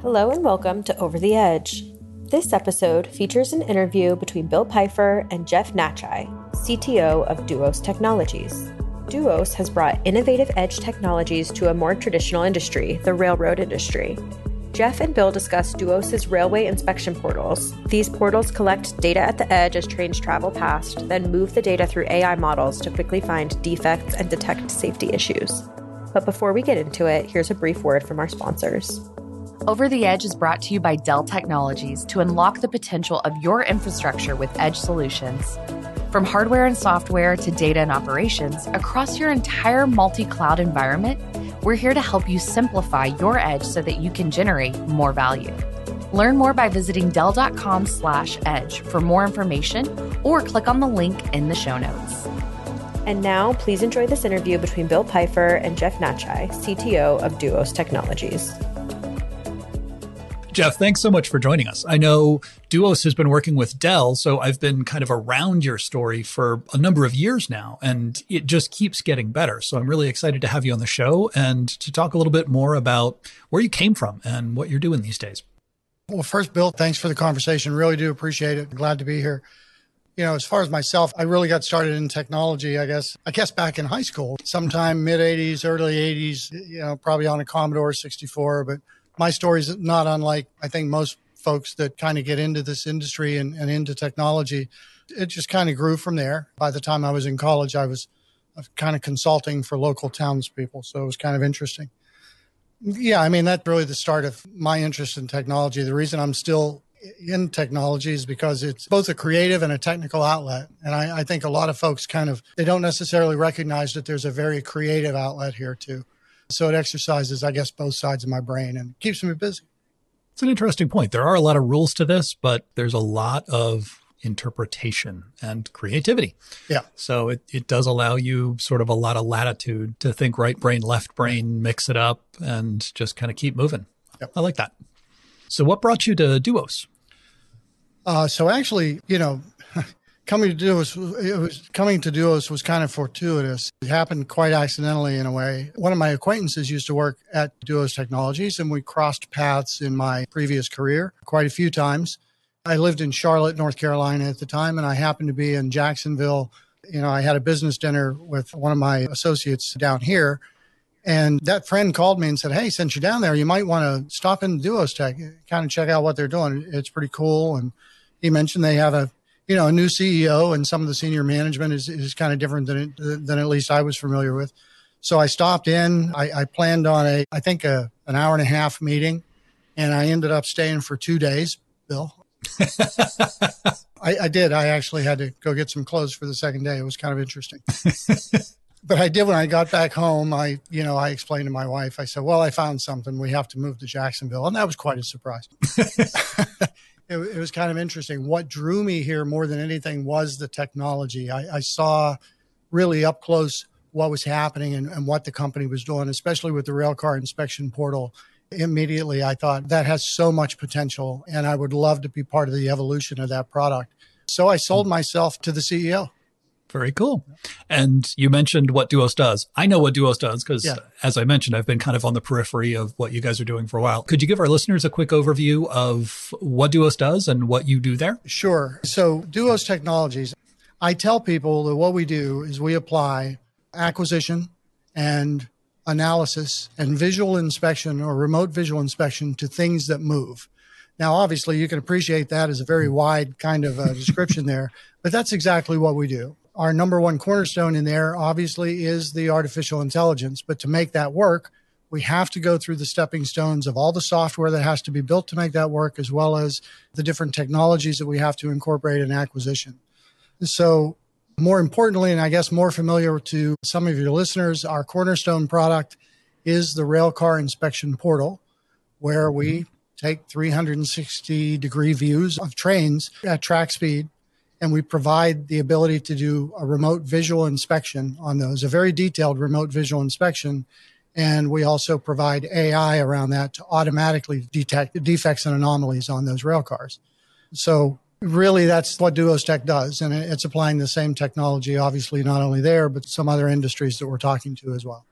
Hello and welcome to Over the Edge. This episode features an interview between Bill Pfeifer and Jeff Necciai, CTO of Duos Technologies. Duos has brought innovative edge technologies to a more traditional industry, the railroad industry. Jeff and Bill discuss Duos' railway inspection portals. These portals collect data at the edge as trains travel past, then move the data through AI models to quickly find defects and detect safety issues. But before we get into it, here's a brief word from our sponsors. Over the Edge is brought to you by Dell Technologies to unlock the potential of your infrastructure with edge solutions. From hardware and software to data and operations, across your entire multi cloud environment, we're here to help you simplify your edge so that you can generate more value. Learn more by visiting dell.com slash edge for more information or click on the link in the show notes. And now, please enjoy this interview between Bill Pfeifer and Jeff Necciai, CTO of Duos Technologies. Jeff, thanks so much for joining us. I know Duos has been working with Dell, so I've been kind of around your story for a number of years now, and it just keeps getting better. So I'm really excited to have you on the show and to talk a little bit more about where you came from and what you're doing these days. Well, first, Bill, thanks for the conversation. Really do appreciate it. Glad to be here. You know, as far as myself, I really got started in technology, I guess, I guess back in high school, sometime mid 80s, early 80s, you know, probably on a Commodore 64, but my story is not unlike I think most folks that kind of get into this industry and, and into technology. It just kind of grew from there. By the time I was in college, I was uh, kind of consulting for local townspeople, so it was kind of interesting. Yeah, I mean that's really the start of my interest in technology. The reason I'm still in technology is because it's both a creative and a technical outlet. And I, I think a lot of folks kind of they don't necessarily recognize that there's a very creative outlet here too. So it exercises, I guess, both sides of my brain and keeps me busy. It's an interesting point. There are a lot of rules to this, but there's a lot of interpretation and creativity. Yeah. So it, it does allow you sort of a lot of latitude to think right brain, left brain, mix it up and just kind of keep moving. Yep. I like that. So what brought you to Duos? Uh, so actually, you know, coming to Duos, it was coming to Duos was kind of fortuitous. It happened quite accidentally in a way. One of my acquaintances used to work at Duos Technologies, and we crossed paths in my previous career quite a few times. I lived in Charlotte, North Carolina at the time, and I happened to be in Jacksonville. You know, I had a business dinner with one of my associates down here. And that friend called me and said, Hey, since you're down there, you might want to stop in Duos Tech, kind of check out what they're doing. It's pretty cool. And he mentioned they have a you know, a new CEO and some of the senior management is, is kind of different than it, than at least I was familiar with. So I stopped in. I, I planned on a, I think a, an hour and a half meeting, and I ended up staying for two days. Bill, I, I did. I actually had to go get some clothes for the second day. It was kind of interesting. but I did when I got back home. I, you know, I explained to my wife. I said, "Well, I found something. We have to move to Jacksonville," and that was quite a surprise it, it, was kind of interesting. What drew me here more than anything was the technology. I, I saw really up close what was happening and, and, what the company was doing, especially with the railcar inspection portal. Immediately, I thought that has so much potential, and I would love to be part of the evolution of that product. So I sold hmm. myself to the CEO. Very cool. And you mentioned what Duos does. I know what Duos does because, yeah. as I mentioned, I've been kind of on the periphery of what you guys are doing for a while. Could you give our listeners a quick overview of what Duos does and what you do there? Sure. So, Duos Technologies, I tell people that what we do is we apply acquisition and analysis and visual inspection or remote visual inspection to things that move. Now, obviously, you can appreciate that as a very wide kind of uh, description there, but that's exactly what we do our number one cornerstone in there obviously is the artificial intelligence. But to make that work, we have to go through the stepping stones of all the software that has to be built to make that work, as well as the different technologies that we have to incorporate in acquisition. So, more importantly, and I guess more familiar to some of your listeners, our cornerstone product is the Railcar Inspection Portal, where we mm-hmm. take 360 degree views of trains at track speed and we provide the ability to do a remote visual inspection on those, a very detailed remote visual inspection. And we also provide AI around that to automatically detect defects and anomalies on those rail cars. So really that's what Duos Tech does. And it's applying the same technology, obviously not only there, but some other industries that we're talking to as well.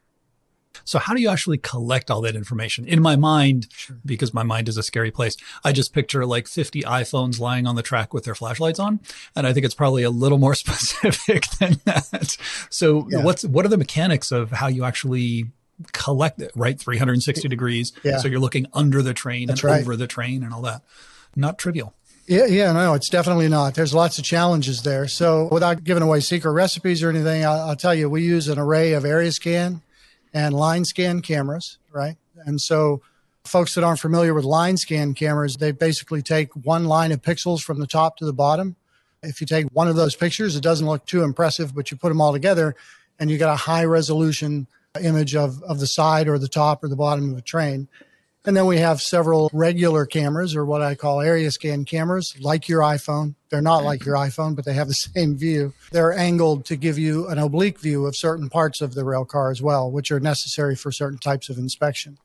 So how do you actually collect all that information? In my mind, sure. because my mind is a scary place, I just picture like 50 iPhones lying on the track with their flashlights on. And I think it's probably a little more specific than that. So yeah. what's, what are the mechanics of how you actually collect it, right? 360 degrees. Yeah. So you're looking under the train That's and right. over the train and all that. Not trivial. Yeah, yeah, no, it's definitely not. There's lots of challenges there. So, without giving away secret recipes or anything, I'll, I'll, tell you, we use an array of area scan and line scan cameras, right? And so, folks that aren't familiar with line scan cameras, they basically take one line of pixels from the top to the bottom. If you take one of those pictures, it doesn't look too impressive, but you put them all together and you get a high resolution image of, of the side or the top or the bottom of a train. And then we have several regular cameras or what I call area scan cameras, like your iPhone. They're not like your iPhone, but they have the same view. They're angled to give you an oblique view of certain parts of the rail car as well, which are necessary for certain types of inspection.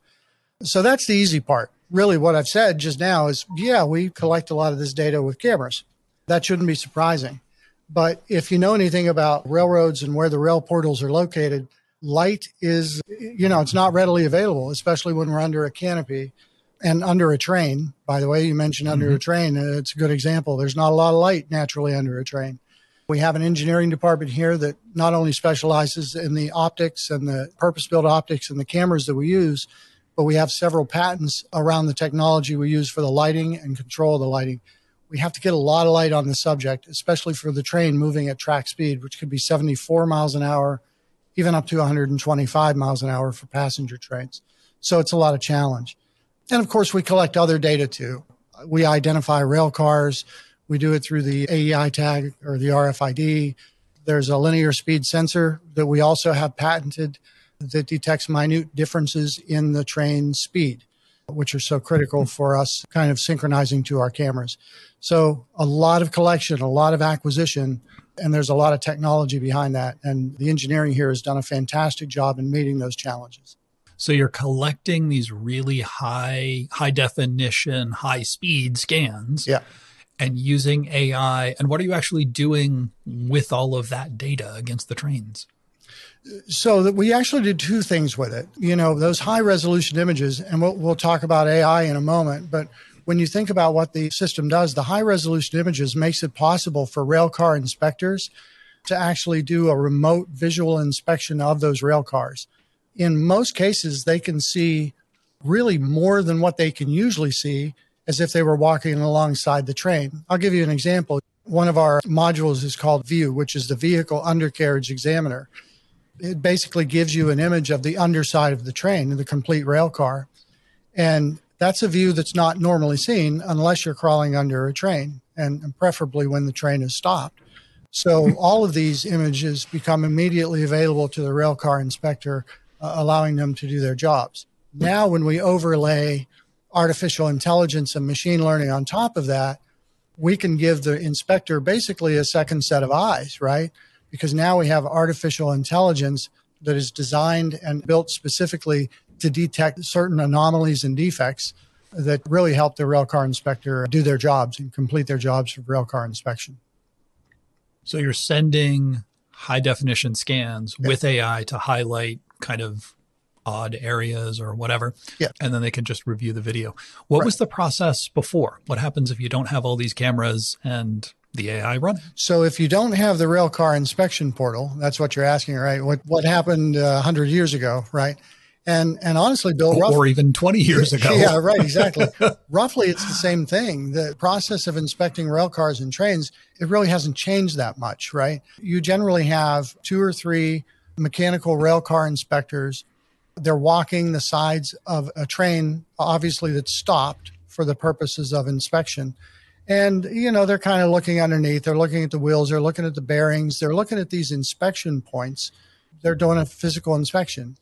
So that's the easy part. Really, what I've said just now is yeah, we collect a lot of this data with cameras. That shouldn't be surprising. But if you know anything about railroads and where the rail portals are located, light is, you know, it's not readily available, especially when we're under a canopy and under a train. By the way, you mentioned under mm-hmm. a train. It's a good example. There's not a lot of light naturally under a train. We have an engineering department here that not only specializes in the optics and the purpose built optics and the cameras that we use, but we have several patents around the technology we use for the lighting and control of the lighting. We have to get a lot of light on the subject, especially for the train moving at track speed, which could be 74 miles an hour even up to 125 miles an hour for passenger trains. So it's a lot of challenge. And of course, we collect other data too. We identify rail cars. We do it through the AEI tag or the RFID. There's a linear speed sensor that we also have patented that detects minute differences in the train speed, which are so critical for us kind of synchronizing to our cameras. So a lot of collection, a lot of acquisition and there's a lot of technology behind that. And the engineering here has done a fantastic job in meeting those challenges. So you're collecting these really high, high definition, high speed scans. Yeah. And using AI. And what are you actually doing with all of that data against the trains? So that we actually did two things with it. You know, those high resolution images, and we'll, we'll talk about AI in a moment, but when you think about what the system does, the high resolution images makes it possible for rail car inspectors to actually do a remote visual inspection of those rail cars. In most cases, they can see really more than what they can usually see as if they were walking alongside the train. I'll give you an example. One of our modules is called VUE, which is the Vehicle Undercarriage Examiner. It basically gives you an image of the underside of the train, the complete rail car. And that's a view that's not normally seen unless you're crawling under a train and, preferably when the train is stopped. So all of these images become immediately available to the rail car inspector, uh, allowing them to do their jobs. Now, when we overlay artificial intelligence and machine learning on top of that, we can give the inspector basically a second set of eyes, right? Because now we have artificial intelligence that is designed and built specifically to detect certain anomalies and defects that really help the railcar inspector do their jobs and complete their jobs for railcar inspection. So you're sending high definition scans yeah. with AI to highlight kind of odd areas or whatever. Yeah. And then they can just review the video. What right. was the process before? What happens if you don't have all these cameras and the AI run? So if you don't have the rail car inspection portal, that's what you're asking, right? What what happened uh, 100 years ago, right? And and honestly, Bill, rough, or even 20 years ago. Yeah, right, exactly. roughly, it's the same thing. The process of inspecting rail cars and trains, it really hasn't changed that much, right? You generally have two or three mechanical rail car inspectors. They're walking the sides of a train, obviously that's stopped for the purposes of inspection. And, you know, they're kind of looking underneath. They're looking at the wheels. They're looking at the bearings. They're looking at these inspection points. They're doing a physical inspection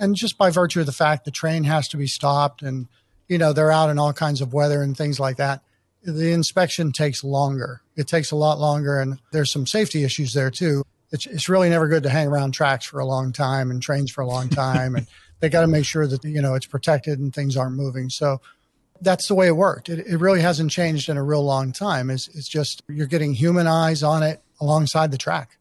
and just by virtue of the fact the train has to be stopped and you know they're out in all kinds of weather and things like that the inspection takes longer it takes a lot longer and there's some safety issues there too it's, it's really never good to hang around tracks for a long time and trains for a long time and they got to make sure that you know it's protected and things aren't moving so that's the way it worked it, it really hasn't changed in a real long time it's, it's just you're getting human eyes on it alongside the track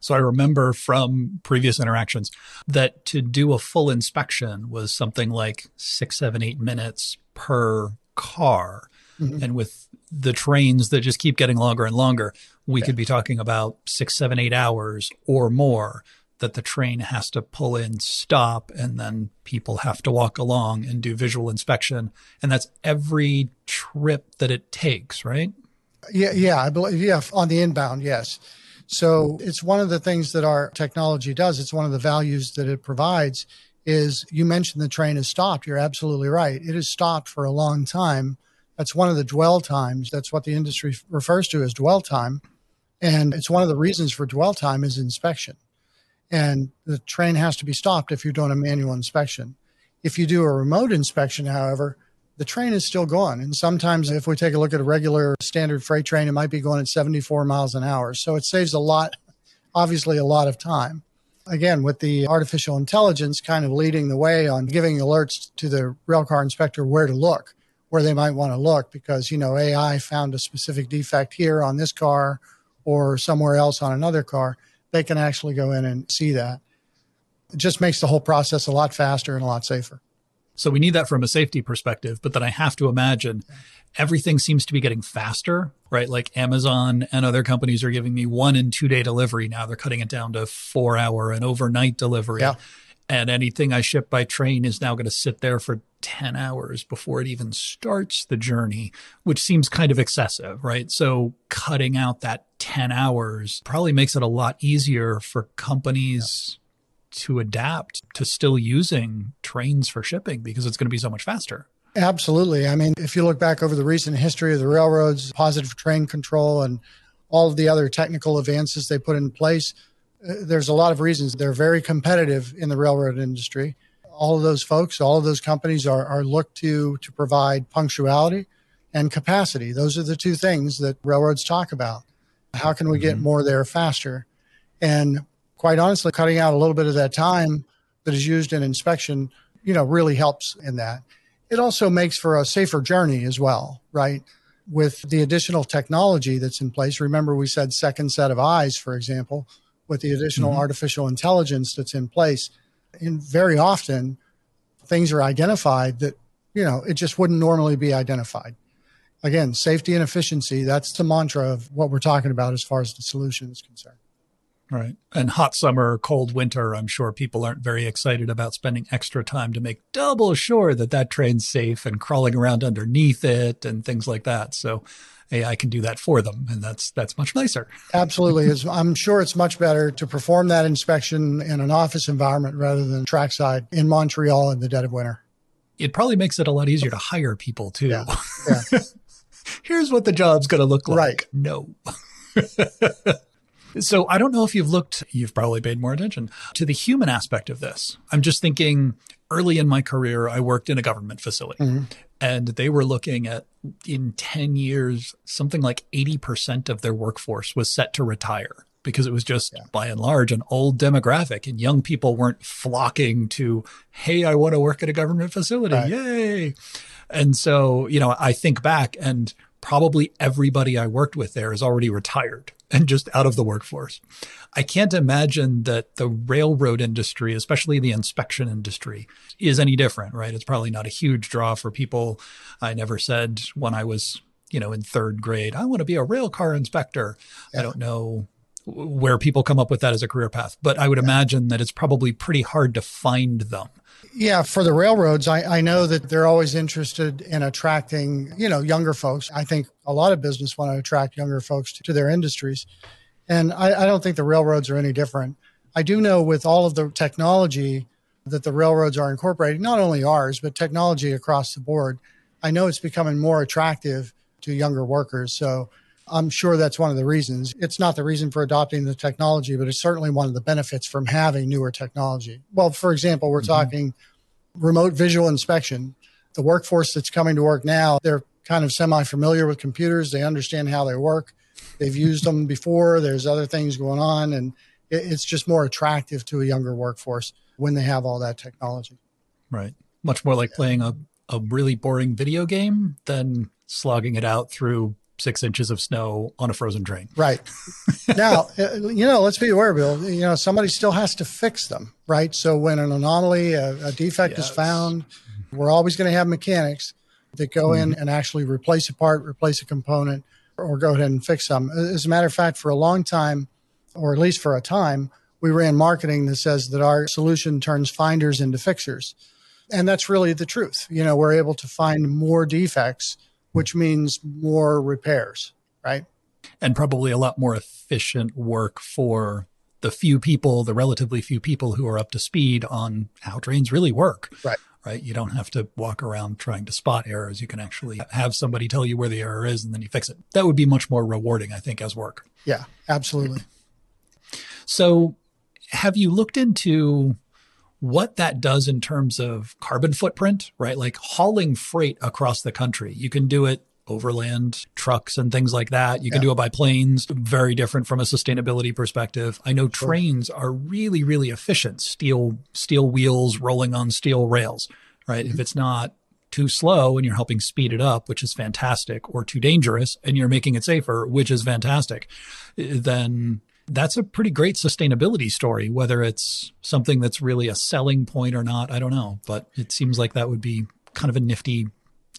So I remember from previous interactions that to do a full inspection was something like six, seven, eight minutes per car. Mm-hmm. And with the trains that just keep getting longer and longer, we could be talking about six, seven, eight hours or more that the train has to pull in, stop, and then people have to walk along and do visual inspection. And that's every trip that it takes, right? Yeah, yeah, I believe, yeah, on the inbound, yes. So it's one of the things that our technology does. It's one of the values that it provides is you mentioned the train has stopped. You're absolutely right. It has stopped for a long time. That's one of the dwell times. That's what the industry refers to as dwell time. And it's one of the reasons for dwell time is inspection and the train has to be stopped if you're doing a manual inspection. If you do a remote inspection, however, the train is still going. And sometimes, if we take a look at a regular standard freight train, it might be going at 74 miles an hour. So it saves a lot, obviously, a lot of time. Again, with the artificial intelligence kind of leading the way on giving alerts to the railcar inspector where to look, where they might want to look, because, you know, AI found a specific defect here on this car or somewhere else on another car they can actually go in and see that. It just makes the whole process a lot faster and a lot safer. So we need that from a safety perspective, but then I have to imagine everything seems to be getting faster, right? Like Amazon and other companies are giving me one and two day delivery. Now they're cutting it down to four hour and overnight delivery. Yeah. And anything I ship by train is now going to sit there for 10 hours before it even starts the journey, which seems kind of excessive, right? So cutting out that 10 hours probably makes it a lot easier for companies yeah. to adapt to still using trains for shipping because it's going to be so much faster. Absolutely. I mean, if you look back over the recent history of the railroads, positive train control, and all of the other technical advances they put in place, there's a lot of reasons they're very competitive in the railroad industry all of those folks, all of those companies are, are looked to to provide punctuality and capacity. Those are the two things that railroads talk about. How can we get mm-hmm. more there faster? And quite honestly, cutting out a little bit of that time that is used in inspection, you know, really helps in that. It also makes for a safer journey as well, right? With the additional technology that's in place. Remember, we said second set of eyes, for example, with the additional mm-hmm. artificial intelligence that's in place and very often things are identified that, you know, it just wouldn't normally be identified. Again, safety and efficiency, that's the mantra of what we're talking about as far as the solution is concerned. Right. And hot summer, cold winter, I'm sure people aren't very excited about spending extra time to make double sure that that train's safe and crawling around underneath it and things like that. So AI can do that for them, and that's that's much nicer. Absolutely, I'm sure it's much better to perform that inspection in an office environment rather than trackside in Montreal in the dead of winter. It probably makes it a lot easier to hire people too. Yeah. yeah. Here's what the job's going to look like. Right. No. So I don't know if you've looked, you've probably paid more attention to the human aspect of this. I'm just thinking early in my career, I worked in a government facility mm-hmm. and they were looking at in 10 years, something like 80% of their workforce was set to retire because it was just yeah. by and large an old demographic and young people weren't flocking to, Hey, I want to work at a government facility. Right. Yay. And so, you know, I think back and probably everybody I worked with there is already retired and just out of the workforce. I can't imagine that the railroad industry, especially the inspection industry, is any different, right? It's probably not a huge draw for people. I never said when I was, you know, in third grade, I want to be a rail car inspector. Yeah. I don't know where people come up with that as a career path, but I would imagine that it's probably pretty hard to find them. Yeah, for the railroads, I, I know that they're always interested in attracting, you know, younger folks. I think a lot of business want to attract younger folks to, to their industries. And I, I don't think the railroads are any different. I do know with all of the technology that the railroads are incorporating, not only ours, but technology across the board, I know it's becoming more attractive to younger workers. So I'm sure that's one of the reasons. It's not the reason for adopting the technology, but it's certainly one of the benefits from having newer technology. Well, for example, we're mm-hmm. talking remote visual inspection. The workforce that's coming to work now, they're kind of semi familiar with computers. They understand how they work. They've used them before. There's other things going on, and it's just more attractive to a younger workforce when they have all that technology. Right. Much more like playing a, a really boring video game than slogging it out through six inches of snow on a frozen train. Right. now, uh, you know, let's be aware, Bill, you know, somebody still has to fix them, right? So when an anomaly, a, a defect yes. is found, we're always going to have mechanics that go mm-hmm. in and actually replace a part, replace a component, or go ahead and fix them. As a matter of fact, for a long time, or at least for a time, we ran marketing that says that our solution turns finders into fixers. And that's really the truth. You know, we're able to find more defects, which means more repairs, right? And probably a lot more efficient work for the few people, the relatively few people who are up to speed on how trains really work. Right right? You don't have to walk around trying to spot errors. You can actually have somebody tell you where the error is and then you fix it. That would be much more rewarding, I think, as work. Yeah, absolutely. So, have you looked into what that does in terms of carbon footprint, right? Like hauling freight across the country. You can do it overland trucks and things like that. You can yeah. do it by planes, very different from a sustainability perspective. I know sure. trains are really, really efficient. Steel, steel wheels rolling on steel rails, right? Mm-hmm. If it's not too slow and you're helping speed it up, which is fantastic, or too dangerous and you're making it safer, which is fantastic, then that's a pretty great sustainability story. Whether it's something that's really a selling point or not, I don't know, but it seems like that would be kind of a nifty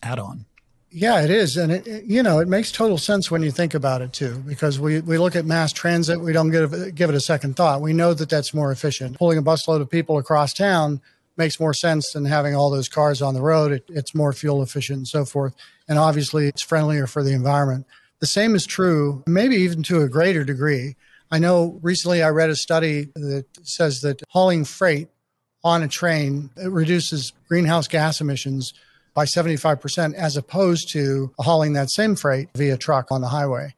add on. Yeah, it is. And, it, you know, it makes total sense when you think about it, too, because we, we look at mass transit, we don't give, give it a second thought. We know that that's more efficient. Pulling a busload of people across town makes more sense than having all those cars on the road. It, it's more fuel efficient and so forth. And obviously, it's friendlier for the environment. The same is true, maybe even to a greater degree. I know recently I read a study that says that hauling freight on a train reduces greenhouse gas emissions by 75% as opposed to hauling that same freight via truck on the highway.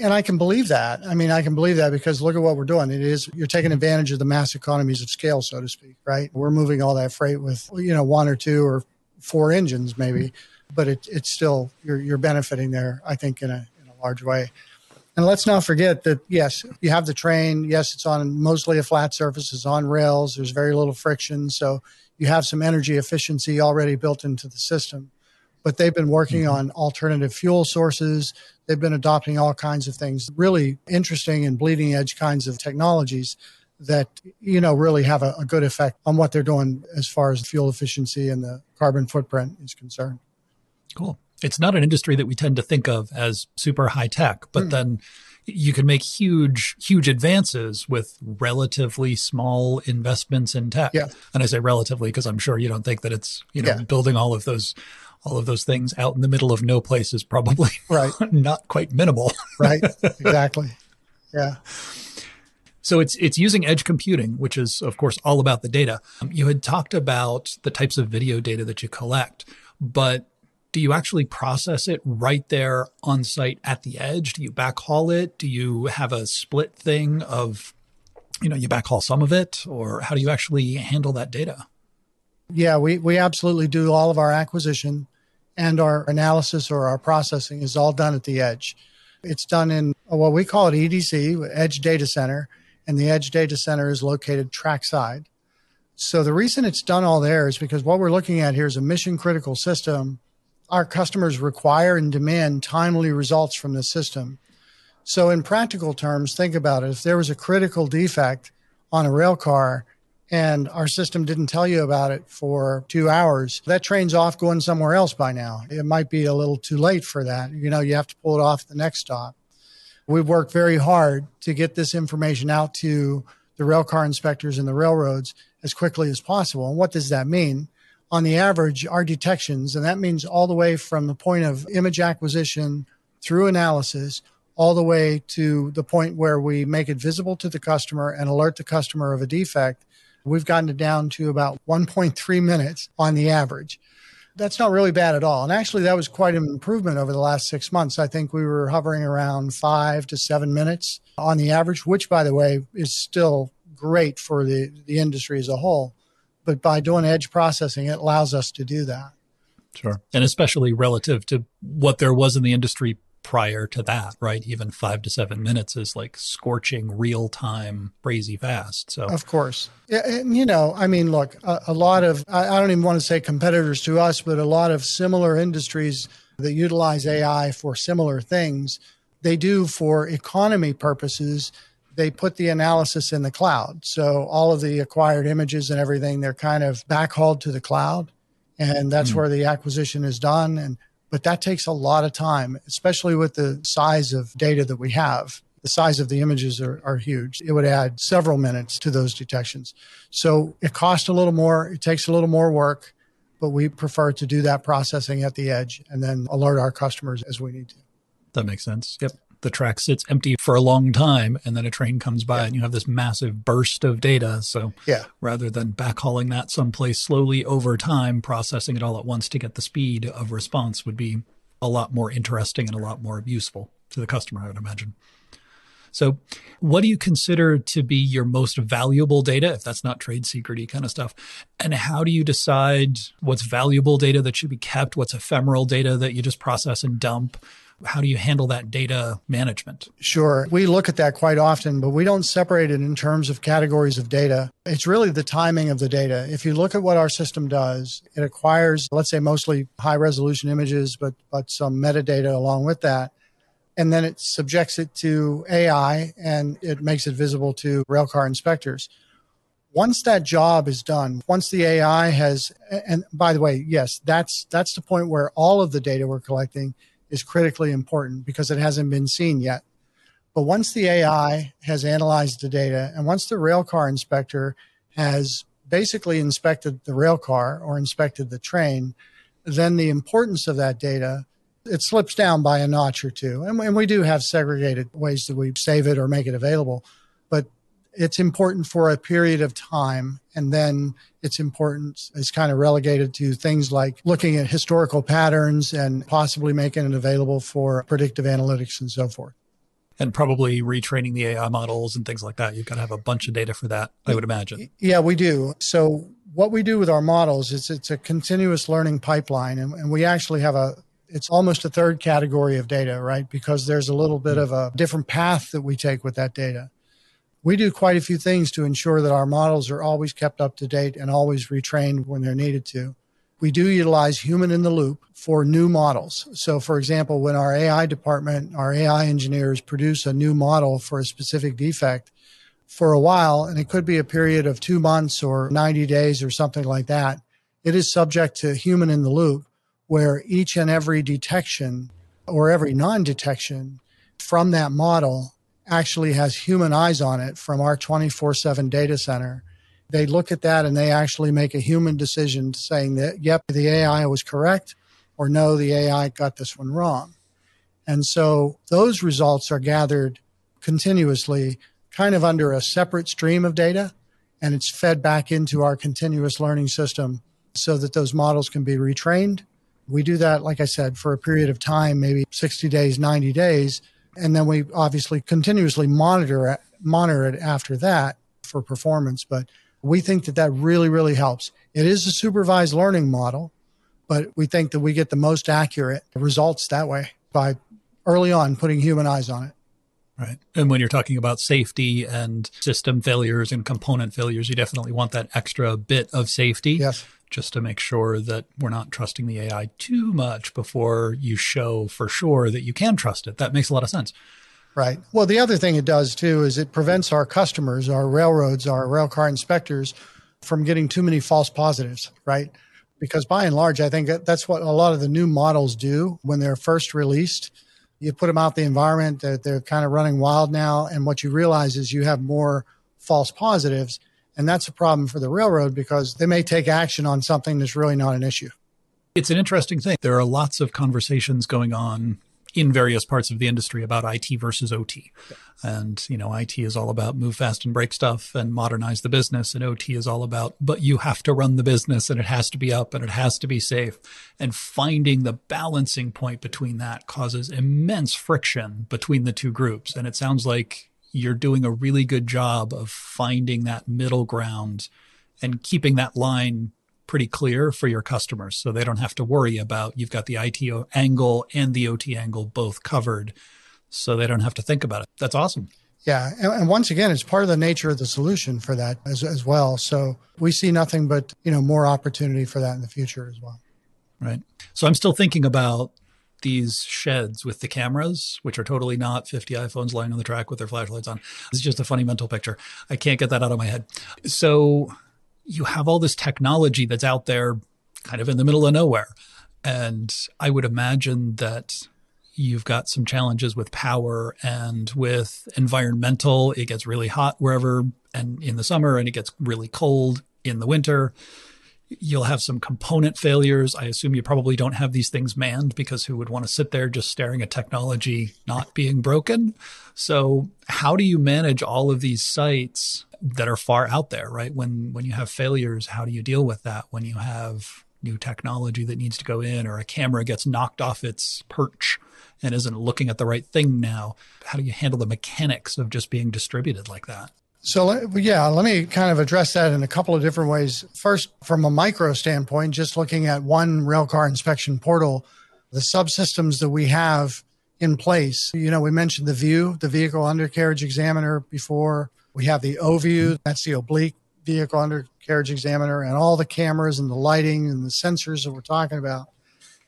And I can believe that. I mean, I can believe that because look at what we're doing. It is, you're taking advantage of the mass economies of scale, so to speak, right? We're moving all that freight with, you know, one or two or four engines maybe, but it, it's still, you're, you're benefiting there, I think, in a, in a large way. And let's not forget that, yes, you have the train. Yes, it's on mostly a flat surface, it's on rails. There's very little friction. So you have some energy efficiency already built into the system. But they've been working mm-hmm. on alternative fuel sources. They've been adopting all kinds of things, really interesting and bleeding edge kinds of technologies that you know really have a, a, good effect on what they're doing as far as fuel efficiency and the carbon footprint is concerned. Cool. It's not an industry that we tend to think of as super high tech, but mm. then you can make huge, huge advances with relatively small investments in tech. Yeah. And I say relatively because I'm sure you don't think that it's, you know, yeah. building all of those all of those things out in the middle of no place is probably right. not quite minimal. right. Exactly. Yeah. So it's it's using edge computing, which is of course all about the data. Um, you had talked about the types of video data that you collect, but do you actually process it right there on site at the edge? Do you backhaul it? Do you have a split thing of, you know, you backhaul some of it, or how do you actually handle that data? Yeah, we, we absolutely do all of our acquisition and our analysis or our processing is all done at the edge. It's done in what we call it EDC, Edge Data Center, and the Edge Data Center is located trackside. So the reason it's done all there is because what we're looking at here is a mission critical system our customers require and demand timely results from the system. So, in practical terms, think about it. If there was a critical defect on a rail car and our system didn't tell you about it for two hours, that train's off going somewhere else by now. It might be a little too late for that. You know, you have to pull it off the next stop. We've worked very hard to get this information out to the rail car inspectors and the railroads as quickly as possible. And what does that mean? On the average, our detections, and that means all the way from the point of image acquisition through analysis, all the way to the point where we make it visible to the customer and alert the customer of a defect, we've gotten it down to about 1.3 minutes on the average. That's not really bad at all. And actually, that was quite an improvement over the last six months. I think we were hovering around five to seven minutes on the average, which, by the way, is still great for the, the industry as a whole but by doing edge processing, it allows us to do that. Sure. And especially relative to what there was in the industry prior to that, right? Even five to seven minutes is like scorching real time, crazy fast. So, of course. Yeah, and, you know, I mean, look, a, a lot of, I, I don't even want to say competitors to us, but a lot of similar industries that utilize AI for similar things, they do for economy purposes. They put the analysis in the cloud. So all of the acquired images and everything, they're kind of backhauled to the cloud. And that's mm. where the acquisition is done. And but that takes a lot of time, especially with the size of data that we have. The size of the images are, are huge. It would add several minutes to those detections. So it costs a little more, it takes a little more work, but we prefer to do that processing at the edge and then alert our customers as we need to. That makes sense. Yep. The track sits empty for a long time and then a train comes by yeah. and you have this massive burst of data. So yeah. rather than backhauling that someplace slowly over time, processing it all at once to get the speed of response would be a lot more interesting and a lot more useful to the customer, I would imagine. So, what do you consider to be your most valuable data, if that's not trade secrety kind of stuff? And how do you decide what's valuable data that should be kept, what's ephemeral data that you just process and dump? How do you handle that data management? Sure. We look at that quite often, but we don't separate it in terms of categories of data. It's really the timing of the data. If you look at what our system does, it acquires, let's say, mostly high resolution images, but, but some metadata along with that and then it subjects it to AI and it makes it visible to railcar inspectors. Once that job is done, once the AI has, and by the way, yes, that's that's the point where all of the data we're collecting is critically important because it hasn't been seen yet. But once the AI has analyzed the data, and once the railcar inspector has basically inspected the railcar or inspected the train, then the importance of that data it slips down by a notch or two. And, and we do have segregated ways that we save it or make it available, it's important for a period of time. And then its importance is kind of relegated to things like looking at historical patterns and possibly making it available for predictive analytics and so forth. And probably retraining the AI models and things like that. You've got to have a bunch of data for that, I would imagine. Yeah, we do. So, what we do with our models is it's a continuous learning pipeline. And, and we actually have a, it's almost a third category of data, right? Because there's a little bit hmm. of a different path that we take with that data. We do quite a few things to ensure that our models are always kept up to date and always retrained when they're needed to. We do utilize human in the loop for new models. So, for example, when our AI department, our AI engineers produce a new model for a specific defect for a while, and it could be a period of two months or 90 days or something like that, it is subject to human in the loop where each and every detection or every non detection from that model actually has human eyes on it from our 24 7 data center. They look at that and they actually make a human decision saying that, yep, the AI was correct, or no, the AI got this one wrong. And so those results are gathered continuously, kind of under a separate stream of data, and it's fed back into our continuous learning system so that those models can be retrained we do that, like I said, for a period of time, maybe 60 days, 90 days. And then we obviously continuously monitor it, monitor it after that for performance. But we think that that really, really helps. It is a supervised learning model, but we think that we get the most accurate results that way by early on putting human eyes on it. Right. And when you're talking about safety and system failures and component failures, you definitely want that extra bit of safety. Yes just to make sure that we're not trusting the AI too much before you show for sure that you can trust it. That makes a lot of sense. Right. Well, the other thing it does too is it prevents our customers, our railroads, our railcar inspectors from getting too many false positives, right? Because by and large, I think that's what a lot of the new models do when they're first released. You put them out the environment, they're, they're kind of running wild now. And what you realize is you have more false positives and that's a problem for the railroad because they may take action on something that's really not an issue. It's an interesting thing. There are lots of conversations going on in various parts of the industry about IT versus OT. And, you know, IT is all about move fast and break stuff and modernize the business. And OT is all about, but you have to run the business and it has to be up and it has to be safe. And finding the balancing point between that causes immense friction between the two groups. And it sounds like you're doing a really good job of finding that middle ground and keeping that line pretty clear for your customers so they don't have to worry about you've got the IT angle and the OT angle both covered so they don't have to think about it. That's awesome. Yeah. And, and, once again, it's part of the nature of the solution for that as, as well. So we see nothing but, you know, more opportunity for that in the future as well. Right. So I'm still thinking about these sheds with the cameras, which are totally not 50 iPhones lying on the track with their flashlights on. It's just a funny mental picture. I can't get that out of my head. So you have all this technology that's out there kind of in the middle of nowhere. And I would imagine that you've got some challenges with power and with environmental. It gets really hot wherever and in the summer and it gets really cold in the winter. You'll have some component failures. I assume you probably don't have these things manned because who would want to sit there just staring at technology not being broken? So, how do you manage all of these sites that are far out there, right? When when you have failures, how do you deal with that? When you have new technology that needs to go in or a camera gets knocked off its perch and isn't looking at the right thing now, how do you handle the mechanics of just being distributed like that? So, yeah, let me kind of address that in a couple of different ways. First, from a micro standpoint, just looking at one railcar inspection portal, the subsystems that we have in place. You know, we mentioned the view, the vehicle undercarriage examiner before. We have the O view, that's the oblique vehicle undercarriage examiner, and all the cameras and the lighting and the sensors that we're talking about.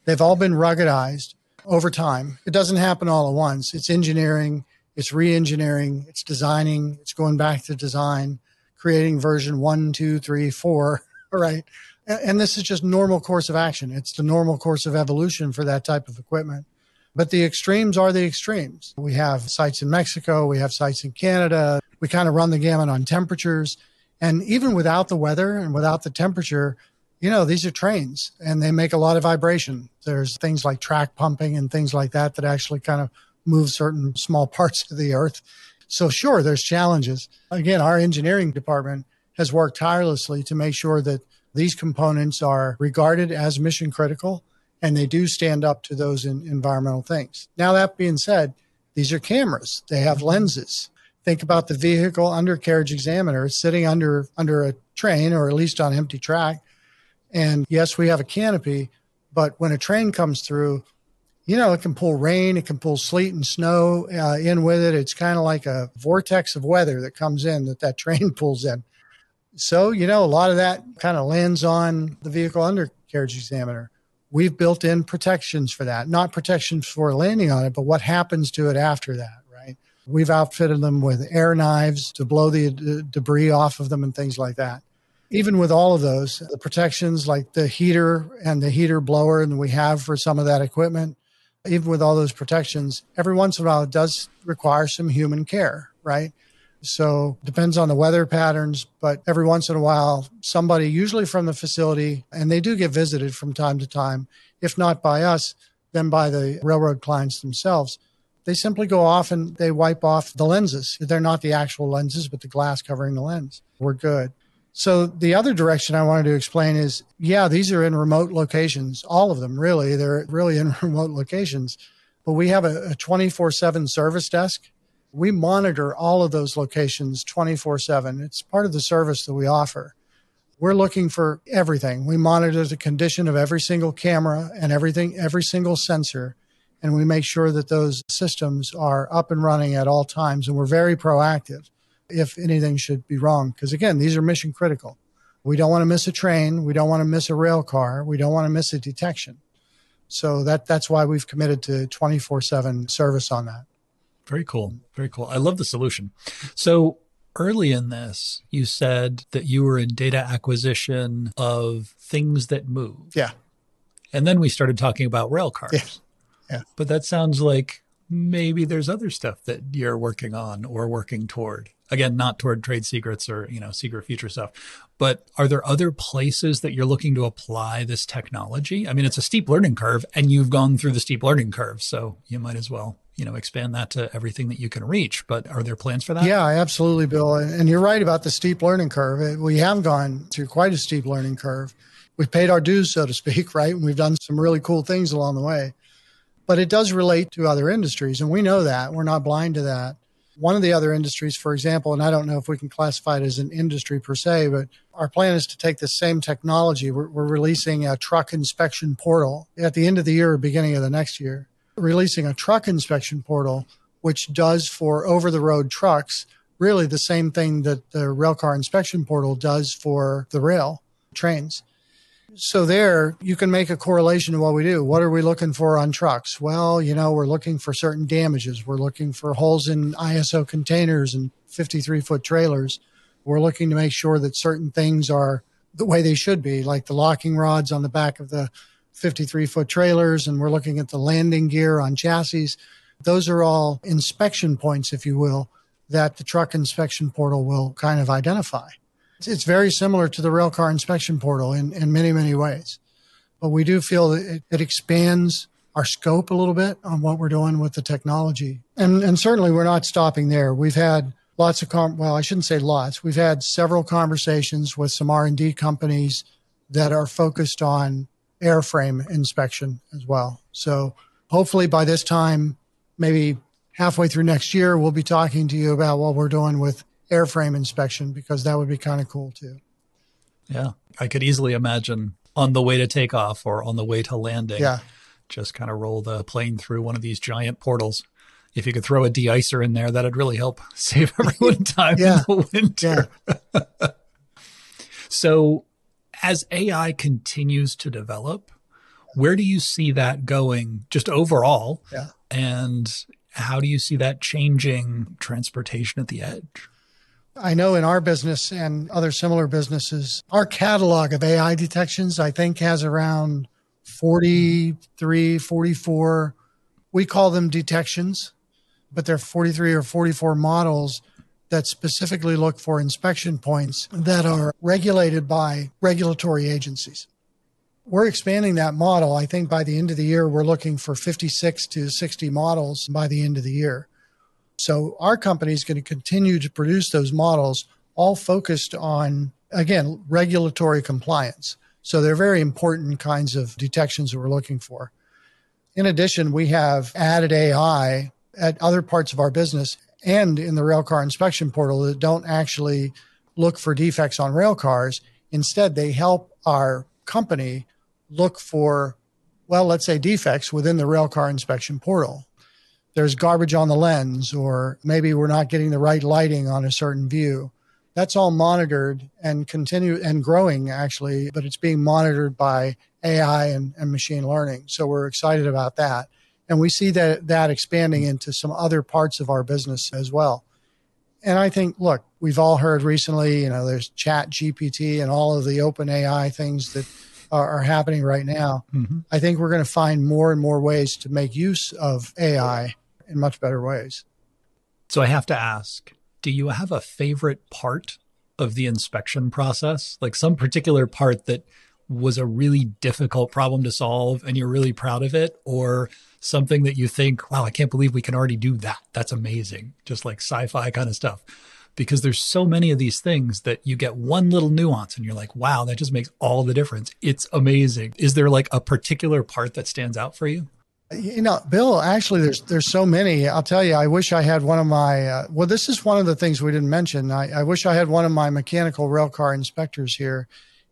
They've all been ruggedized over time. It doesn't happen all at once. It's engineering, it's re-engineering, it's designing, it's going back to design, creating version one, two, three, four. Right. And this is just normal course of action. It's the normal course of evolution for that type of equipment. But the extremes are the extremes. We have sites in Mexico, we have sites in Canada. We kind of run the gamut on temperatures. And even without the weather and without the temperature, you know, these are trains and they make a lot of vibration. There's things like track pumping and things like that that actually kind of move certain small parts of the earth. So, sure, there's challenges. Again, our engineering department has worked tirelessly to make sure that these components are regarded as mission critical and they do stand up to those environmental things. Now, that being said, these are cameras, they have mm-hmm. lenses. Think about the vehicle undercarriage examiner sitting under under a train or at least on empty track and yes, we have a canopy, but when a train comes through, you know, it can pull rain, it can pull sleet and snow uh, in with it. It's kind of like a vortex of weather that comes in that that train pulls in. So, you know, a lot of that kind of lands on the vehicle undercarriage examiner. We've built in protections for that, not protections for landing on it, but what happens to it after that, right? We've outfitted them with air knives to blow the d- debris off of them and things like that even with all of those, the protections like the heater and the heater blower, and we have for some of that equipment, even with all those protections, every once in a while it does require some human care, right? So depends on the weather patterns, but every once in a while, somebody, usually from the facility, and they do get visited from time to time, if not by us, then by the railroad clients themselves. They simply go off and they wipe off the lenses. They're not the actual lenses, but the glass covering the lens. We're good. So the other direction I wanted to explain is, yeah, these are in remote locations. All of them, really, they're really in remote locations. But we have a 24 7 service desk. We monitor all of those locations 24 7. It's part of the service that we offer. We're looking for everything. We monitor the condition of every single camera and everything, every single sensor. And we make sure that those systems are up and running at all times. And we're very proactive if anything should be wrong. Because again, these are mission critical. We don't want to miss a train. We don't want to miss a rail car. We don't want to miss a detection. So that that's why we've committed to 24 7 service on that. Very cool. Very cool. I love the solution. So early in this, you said that you were in data acquisition of things that move. Yeah. And then we started talking about rail cars. Yeah. yeah. But that sounds like maybe there's other stuff that you're working on or working toward again not toward trade secrets or you know secret future stuff but are there other places that you're looking to apply this technology? I mean it's a steep learning curve and you've gone through the steep learning curve so you might as well you know expand that to everything that you can reach but are there plans for that? Yeah absolutely bill and you're right about the steep learning curve. We have gone through quite a steep learning curve. We've paid our dues so to speak right? And we've done some really cool things along the way. But it does relate to other industries and we know that. We're not blind to that one of the other industries, for example, and I don't know if we can classify it as an industry per se, but our plan is to take the same technology. We're, we're releasing a truck inspection portal at the end of the year or beginning of the next year, releasing a truck inspection portal, which does for over the road trucks really the same thing that the railcar inspection portal does for the rail trains. So there you can make a correlation to what we do. What are we looking for on trucks? Well, you know, we're looking for certain damages. We're looking for holes in ISO containers and 53 foot trailers. We're looking to make sure that certain things are the way they should be, like the locking rods on the back of the 53 foot trailers. And we're looking at the landing gear on chassis. Those are all inspection points, if you will, that the truck inspection portal will kind of identify. It's very similar to the railcar inspection portal in, in many, many ways. But we do feel that it, it expands our scope a little bit on what we're doing with the technology. And, and certainly we're not stopping there. We've had lots of, com- well, I shouldn't say lots. We've had several conversations with some R&D companies that are focused on airframe inspection as well. So hopefully by this time, maybe halfway through next year, we'll be talking to you about what we're doing with airframe inspection because that would be kind of cool too. Yeah, I could easily imagine on the way to takeoff or on the way to landing. Yeah. Just kind of roll the plane through one of these giant portals. If you could throw a de-icer in there, that'd really help save everyone time yeah. in the winter. Yeah. so, as AI continues to develop, where do you see that going just overall? Yeah. And how do you see that changing transportation at the edge? I know in our business and other similar businesses, our catalog of AI detections, I think, has around 43, 44. We call them detections, but they're 43 or 44 models that specifically look for inspection points that are regulated by regulatory agencies. We're expanding that model. I think by the end of the year, we're looking for 56 to 60 models by the end of the year. So our company is going to continue to produce those models, all focused on, again, regulatory compliance. So they're very important kinds of detections that we're looking for. In addition, we have added AI at other parts of our business and in the railcar inspection portal that don't actually look for defects on rail cars. Instead, they help our company look for, well, let's say defects within the railcar inspection portal. There's garbage on the lens, or maybe we're not getting the right lighting on a certain view. That's all monitored and continue and growing actually, but it's being monitored by AI and, and machine learning. So we're excited about that. And we see that that expanding into some other parts of our business as well. And I think, look, we've all heard recently, you know, there's Chat GPT and all of the open AI things that are, are happening right now. Mm-hmm. I think we're going to find more and more ways to make use of AI in much better ways. So I have to ask do you have a favorite part of the inspection process? Like some particular part that was a really difficult problem to solve and you're really proud of it? Or something that you think, wow, I can't believe we can already do that. That's amazing. Just like sci fi kind of stuff because there's so many of these things that you get one little nuance and you're like, wow, that just makes all the difference. It's amazing. Is there like a particular part that stands out for you? You know, Bill, actually, there's there's so many. I'll tell you, I wish I had one of my. Uh, well, this is one of the things we didn't mention. I, I wish I had one of my mechanical railcar inspectors here.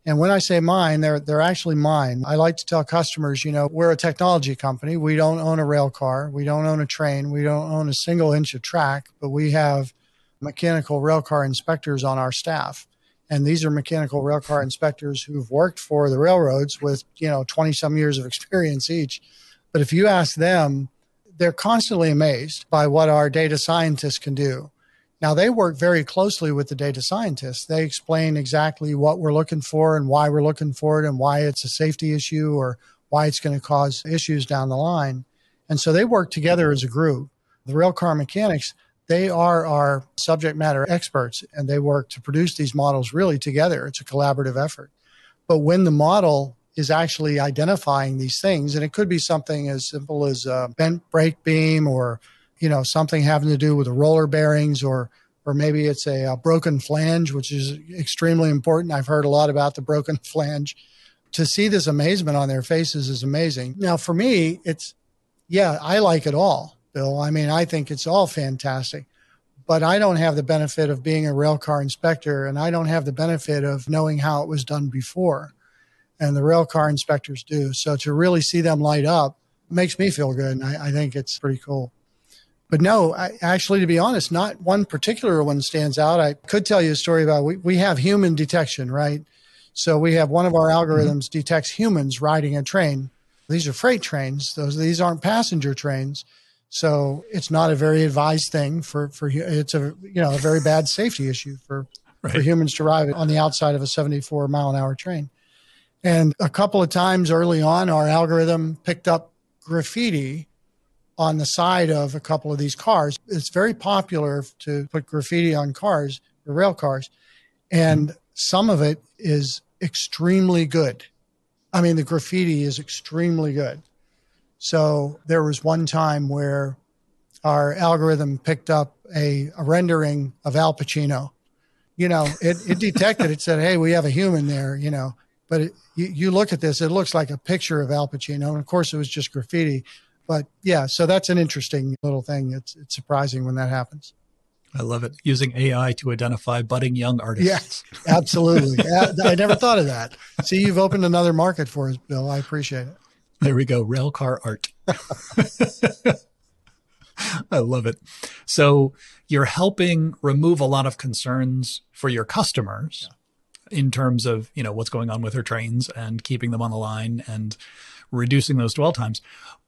And when I say mine, they're they're actually mine. I like to tell customers, you know, we're a technology company. We don't own a rail car. We don't own a train. We don't own a single inch of track, but we have mechanical railcar inspectors on our staff. And these are mechanical railcar inspectors who've worked for the railroads with, you know, 20 some years of experience each. But if you ask them, they're constantly amazed by what our data scientists can do. Now, they work very closely with the data scientists. They explain exactly what we're looking for and why we're looking for it and why it's a safety issue or why it's going to cause issues down the line. And so they work together as a group. The railcar mechanics, they are our subject matter experts and they work to produce these models really together. It's a collaborative effort. But when the model is actually identifying these things, and it could be something as simple as a bent brake beam or you know something having to do with the roller bearings or or maybe it's a, a broken flange, which is extremely important. I've heard a lot about the broken flange. To see this amazement on their faces is amazing. Now, for me, it's yeah, I like it all Bill. I mean, I think it's all fantastic, but I don't have the benefit of being a rail car inspector and I don't have the benefit of knowing how it was done before. And the rail car inspectors do. So to really see them light up makes me feel good. And I, I think it's pretty cool. But no, I, actually, to be honest, not one particular one stands out. I could tell you a story about we, we have human detection, right? So we have one of our mm-hmm. algorithms detects humans riding a train. These are freight trains. Those these aren't passenger trains. So it's not a very advised thing for for it's a you know a very bad safety issue for right. for humans to ride on the outside of a 74 mile an hour train. And a couple of times early on, our algorithm picked up graffiti on the side of a couple of these cars. It's very popular to put graffiti on cars, or rail cars, and mm-hmm. some of it is extremely good. I mean, the graffiti is extremely good. So there was one time where our algorithm picked up a, a rendering of Al Pacino. You know, it, it detected, it said, hey, we have a human there, you know. But it, you, you look at this, it looks like a picture of Al Pacino. And of course, it was just graffiti. But yeah, so that's an interesting little thing. It's, it's surprising when that happens. I love it. Using AI to identify budding young artists. Yeah, absolutely. I never thought of that. See, you've opened another market for us, Bill. I appreciate it. There we go. Railcar art. I love it. So you're helping remove a lot of concerns for your customers yeah. in terms of, you know, what's going on with their trains and keeping them on the line and reducing those dwell times.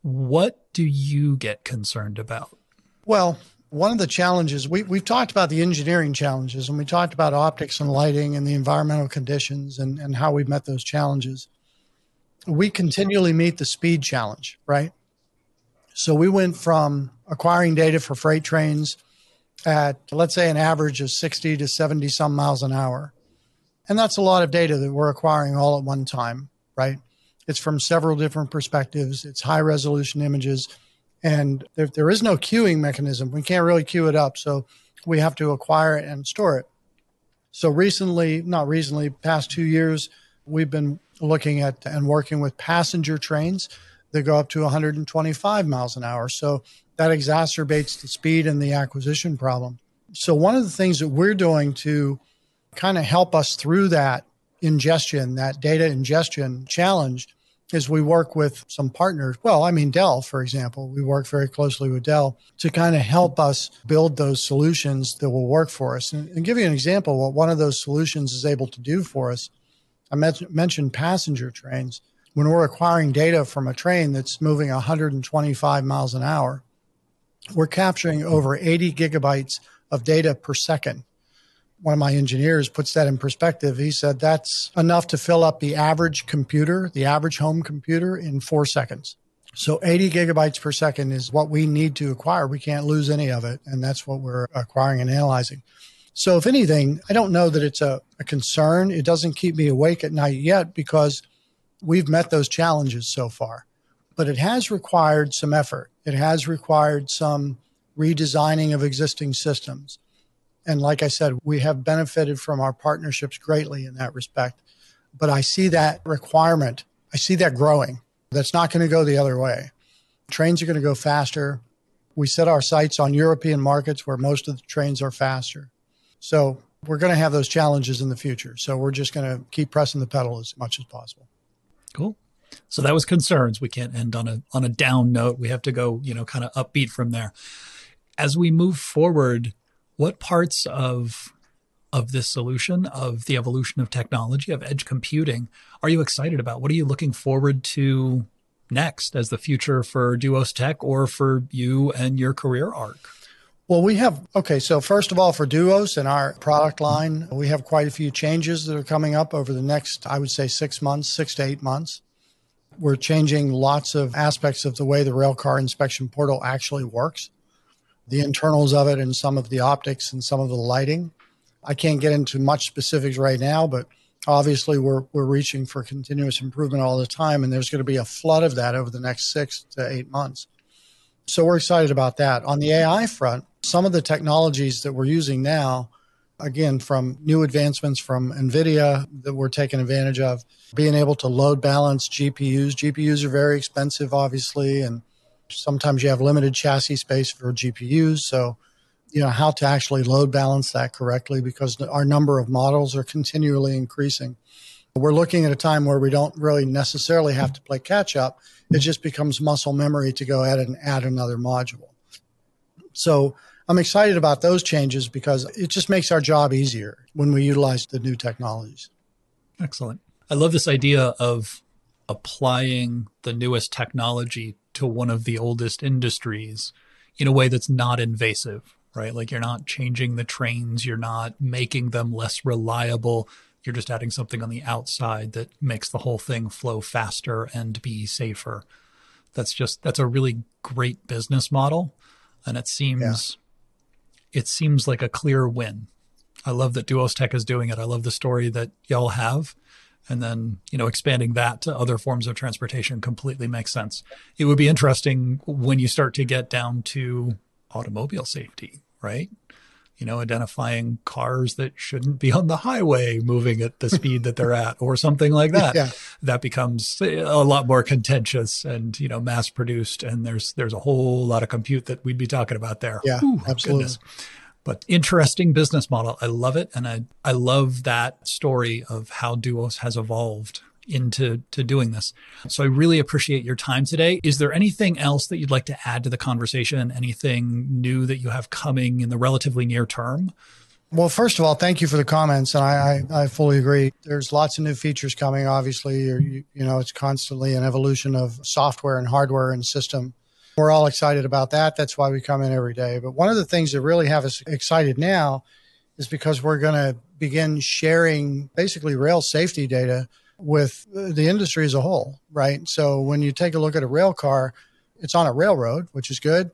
What do you get concerned about? Well, one of the challenges we, we've talked about the engineering challenges and we talked about optics and lighting and the environmental conditions and, and how we've met those challenges we continually meet the speed challenge, right? So we went from acquiring data for freight trains at, let's say, an average of 60 to 70 some miles an hour. And that's a lot of data that we're acquiring all at one time, right? It's from several different perspectives, it's high resolution images, and there, there is no queuing mechanism. We can't really queue it up. So we have to acquire it and store it. So recently, not recently, past two years, we've been looking at and working with passenger trains that go up to 125 miles an hour. So that exacerbates the speed and the acquisition problem. So, one of the things that we're doing to kind of help us through that ingestion, that data ingestion challenge, is we work with some partners. Well, I mean, Dell, for example, we work very closely with Dell to kind of help us build those solutions that will work for us. And, and give you an example, what one of those solutions is able to do for us I mentioned passenger trains. When we're acquiring data from a train that's moving 125 miles an hour, we're capturing over 80 gigabytes of data per second. One of my engineers puts that in perspective. He said that's enough to fill up the average computer, the average home computer, in four seconds. So 80 gigabytes per second is what we need to acquire. We can't lose any of it. And that's what we're acquiring and analyzing. So, if anything, I don't know that it's a, a concern. It doesn't keep me awake at night yet because we've met those challenges so far. But it has required some effort, it has required some redesigning of existing systems. And like I said, we have benefited from our partnerships greatly in that respect. But I see that requirement, I see that growing. That's not going to go the other way. Trains are going to go faster. We set our sights on European markets where most of the trains are faster. So we're going to have those challenges in the future. So we're just going to keep pressing the pedal as much as possible. Cool. So that was concerns. We can't end on a on a down note. We have to go, you know, kind of upbeat from there. As we move forward, what parts of of this solution of the evolution of technology of edge computing are you excited about? What are you looking forward to next as the future for Duos Tech or for you and your career arc? Well, we have, okay, so first of all, for Duos and our product line, we have quite a few changes that are coming up over the next, I would say, six months, six to eight months. We're changing lots of aspects of the way the railcar inspection portal actually works, the internals of it, and some of the optics and some of the lighting. I can't get into much specifics right now, but obviously we're, we're reaching for continuous improvement all the time, and there's going to be a flood of that over the next six to eight months. So we're excited about that. On the AI front, some of the technologies that we're using now, again, from new advancements from NVIDIA that we're taking advantage of, being able to load balance GPUs. GPUs are very expensive, obviously, and sometimes you have limited chassis space for GPUs. So, you know, how to actually load balance that correctly because our number of models are continually increasing. We're looking at a time where we don't really necessarily have to play catch up. It just becomes muscle memory to go ahead and add another module. So I'm excited about those changes because it just makes our job easier when we utilize the new technologies. Excellent. I love this idea of applying the newest technology to one of the oldest industries in a way that's not invasive, right? Like you're not changing the trains, you're not making them less reliable. You're just adding something on the outside that makes the whole thing flow faster and be safer. That's just that's a really great business model and it seems yeah. it seems like a clear win. I love that Duos Tech is doing it. I love the story that y'all have and then you know expanding that to other forms of transportation completely makes sense it would be interesting when you start to get down to automobile safety right you know identifying cars that shouldn't be on the highway moving at the speed that they're at or something like that yeah. that becomes eh, a lot more contentious and you know mass produced and there's there's a whole lot of compute that we'd be talking about there yeah Ooh, absolutely goodness but interesting business model. I love it. And I, I love that story of how Duos has evolved into to doing this. So I really appreciate your time today. Is there anything else that you'd like to add to the conversation? Anything new that you have coming in the relatively near term? Well, first of all, thank you for the comments, and I, I, I fully agree. There's lots of new features coming. Obviously, you, you know, it's constantly an evolution of software and hardware and system we're all excited about that. That's why we come in every day. But one of the things that really have us excited now is because we're going to begin sharing basically rail safety data with the industry as a whole, right? So when you take a look at a rail car, it's on a railroad, which is good,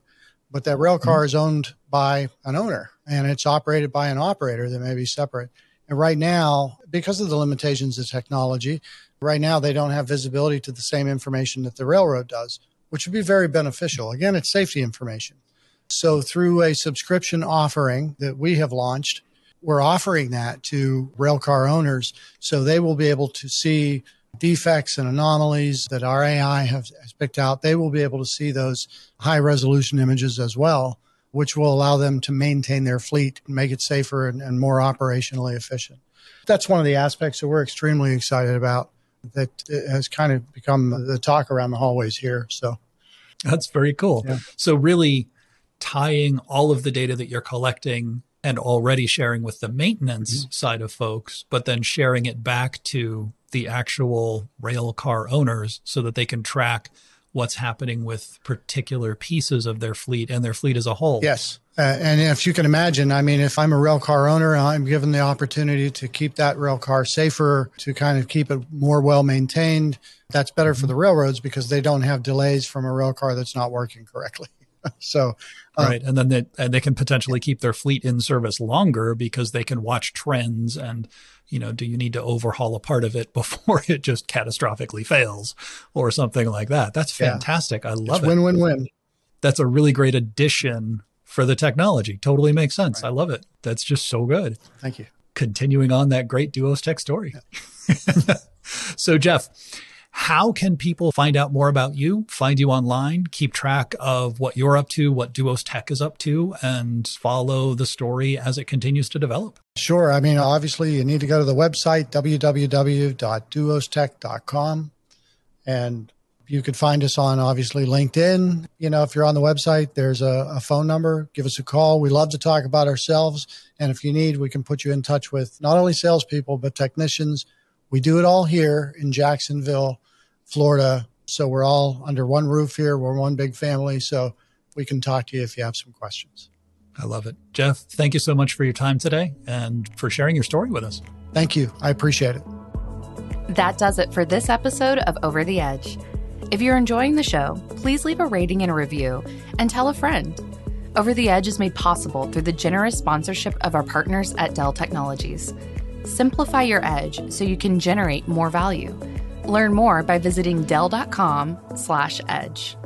but that rail car mm-hmm. is owned by an owner and it's operated by an operator that may be separate. And right now, because of the limitations of technology, right now they don't have visibility to the same information that the railroad does which would be very beneficial. Again, it's safety information. So, through a subscription offering that we have launched, we're offering that to railcar owners so they will be able to see defects and anomalies that our AI has picked out. They will be able to see those high resolution images as well, which will allow them to maintain their fleet and make it safer and, and more operationally efficient. That's one of the aspects that we're extremely excited about that has kind of become the talk around the hallways here. So that's very cool. Yeah. So really tying all of the data that you're collecting and already sharing with the maintenance mm-hmm. side of folks, but then sharing it back to the actual rail car owners so that they can track what's happening with particular pieces of their fleet and their fleet as a whole. Yes. Uh, and if you can imagine, I mean, if I'm a rail car owner, and I'm given the opportunity to keep that rail car safer, to kind of keep it more well maintained. That's better for the railroads because they don't have delays from a rail car that's not working correctly. so, uh, right, and then they and they can potentially keep their fleet in service longer because they can watch trends and you know, do you need to overhaul a part of it before it just catastrophically fails or something like that? That's fantastic. Yeah. I love it's it. Win win win. That's a really great addition for the technology. Totally makes sense. Right. I love it. That's just so good. Thank you. Continuing on that great Duos Tech story. Yeah. so, Jeff, how can people find out more about you, find you online, keep track of what you're up to, what Duos Tech is up to, and follow the story as it continues to develop? Sure. I mean, obviously, you need to go to the website, www.duostech.com. And you could find us on obviously LinkedIn. You know, if you're on the website, there's a, a, phone number. Give us a call. We love to talk about ourselves. And if you need, we can put you in touch with not only salespeople, but technicians. We do it all here in Jacksonville Florida. So we're all under one roof here. We're one big family. So we can talk to you if you have some questions. I love it. Jeff, thank you so much for your time today and for sharing your story with us. Thank you. I appreciate it. That does it for this episode of Over the Edge. If you're enjoying the show, please leave a rating and a review and tell a friend. Over the Edge is made possible through the generous sponsorship of our partners at Dell Technologies. Simplify your edge so you can generate more value. Learn more by visiting dell.com/edge.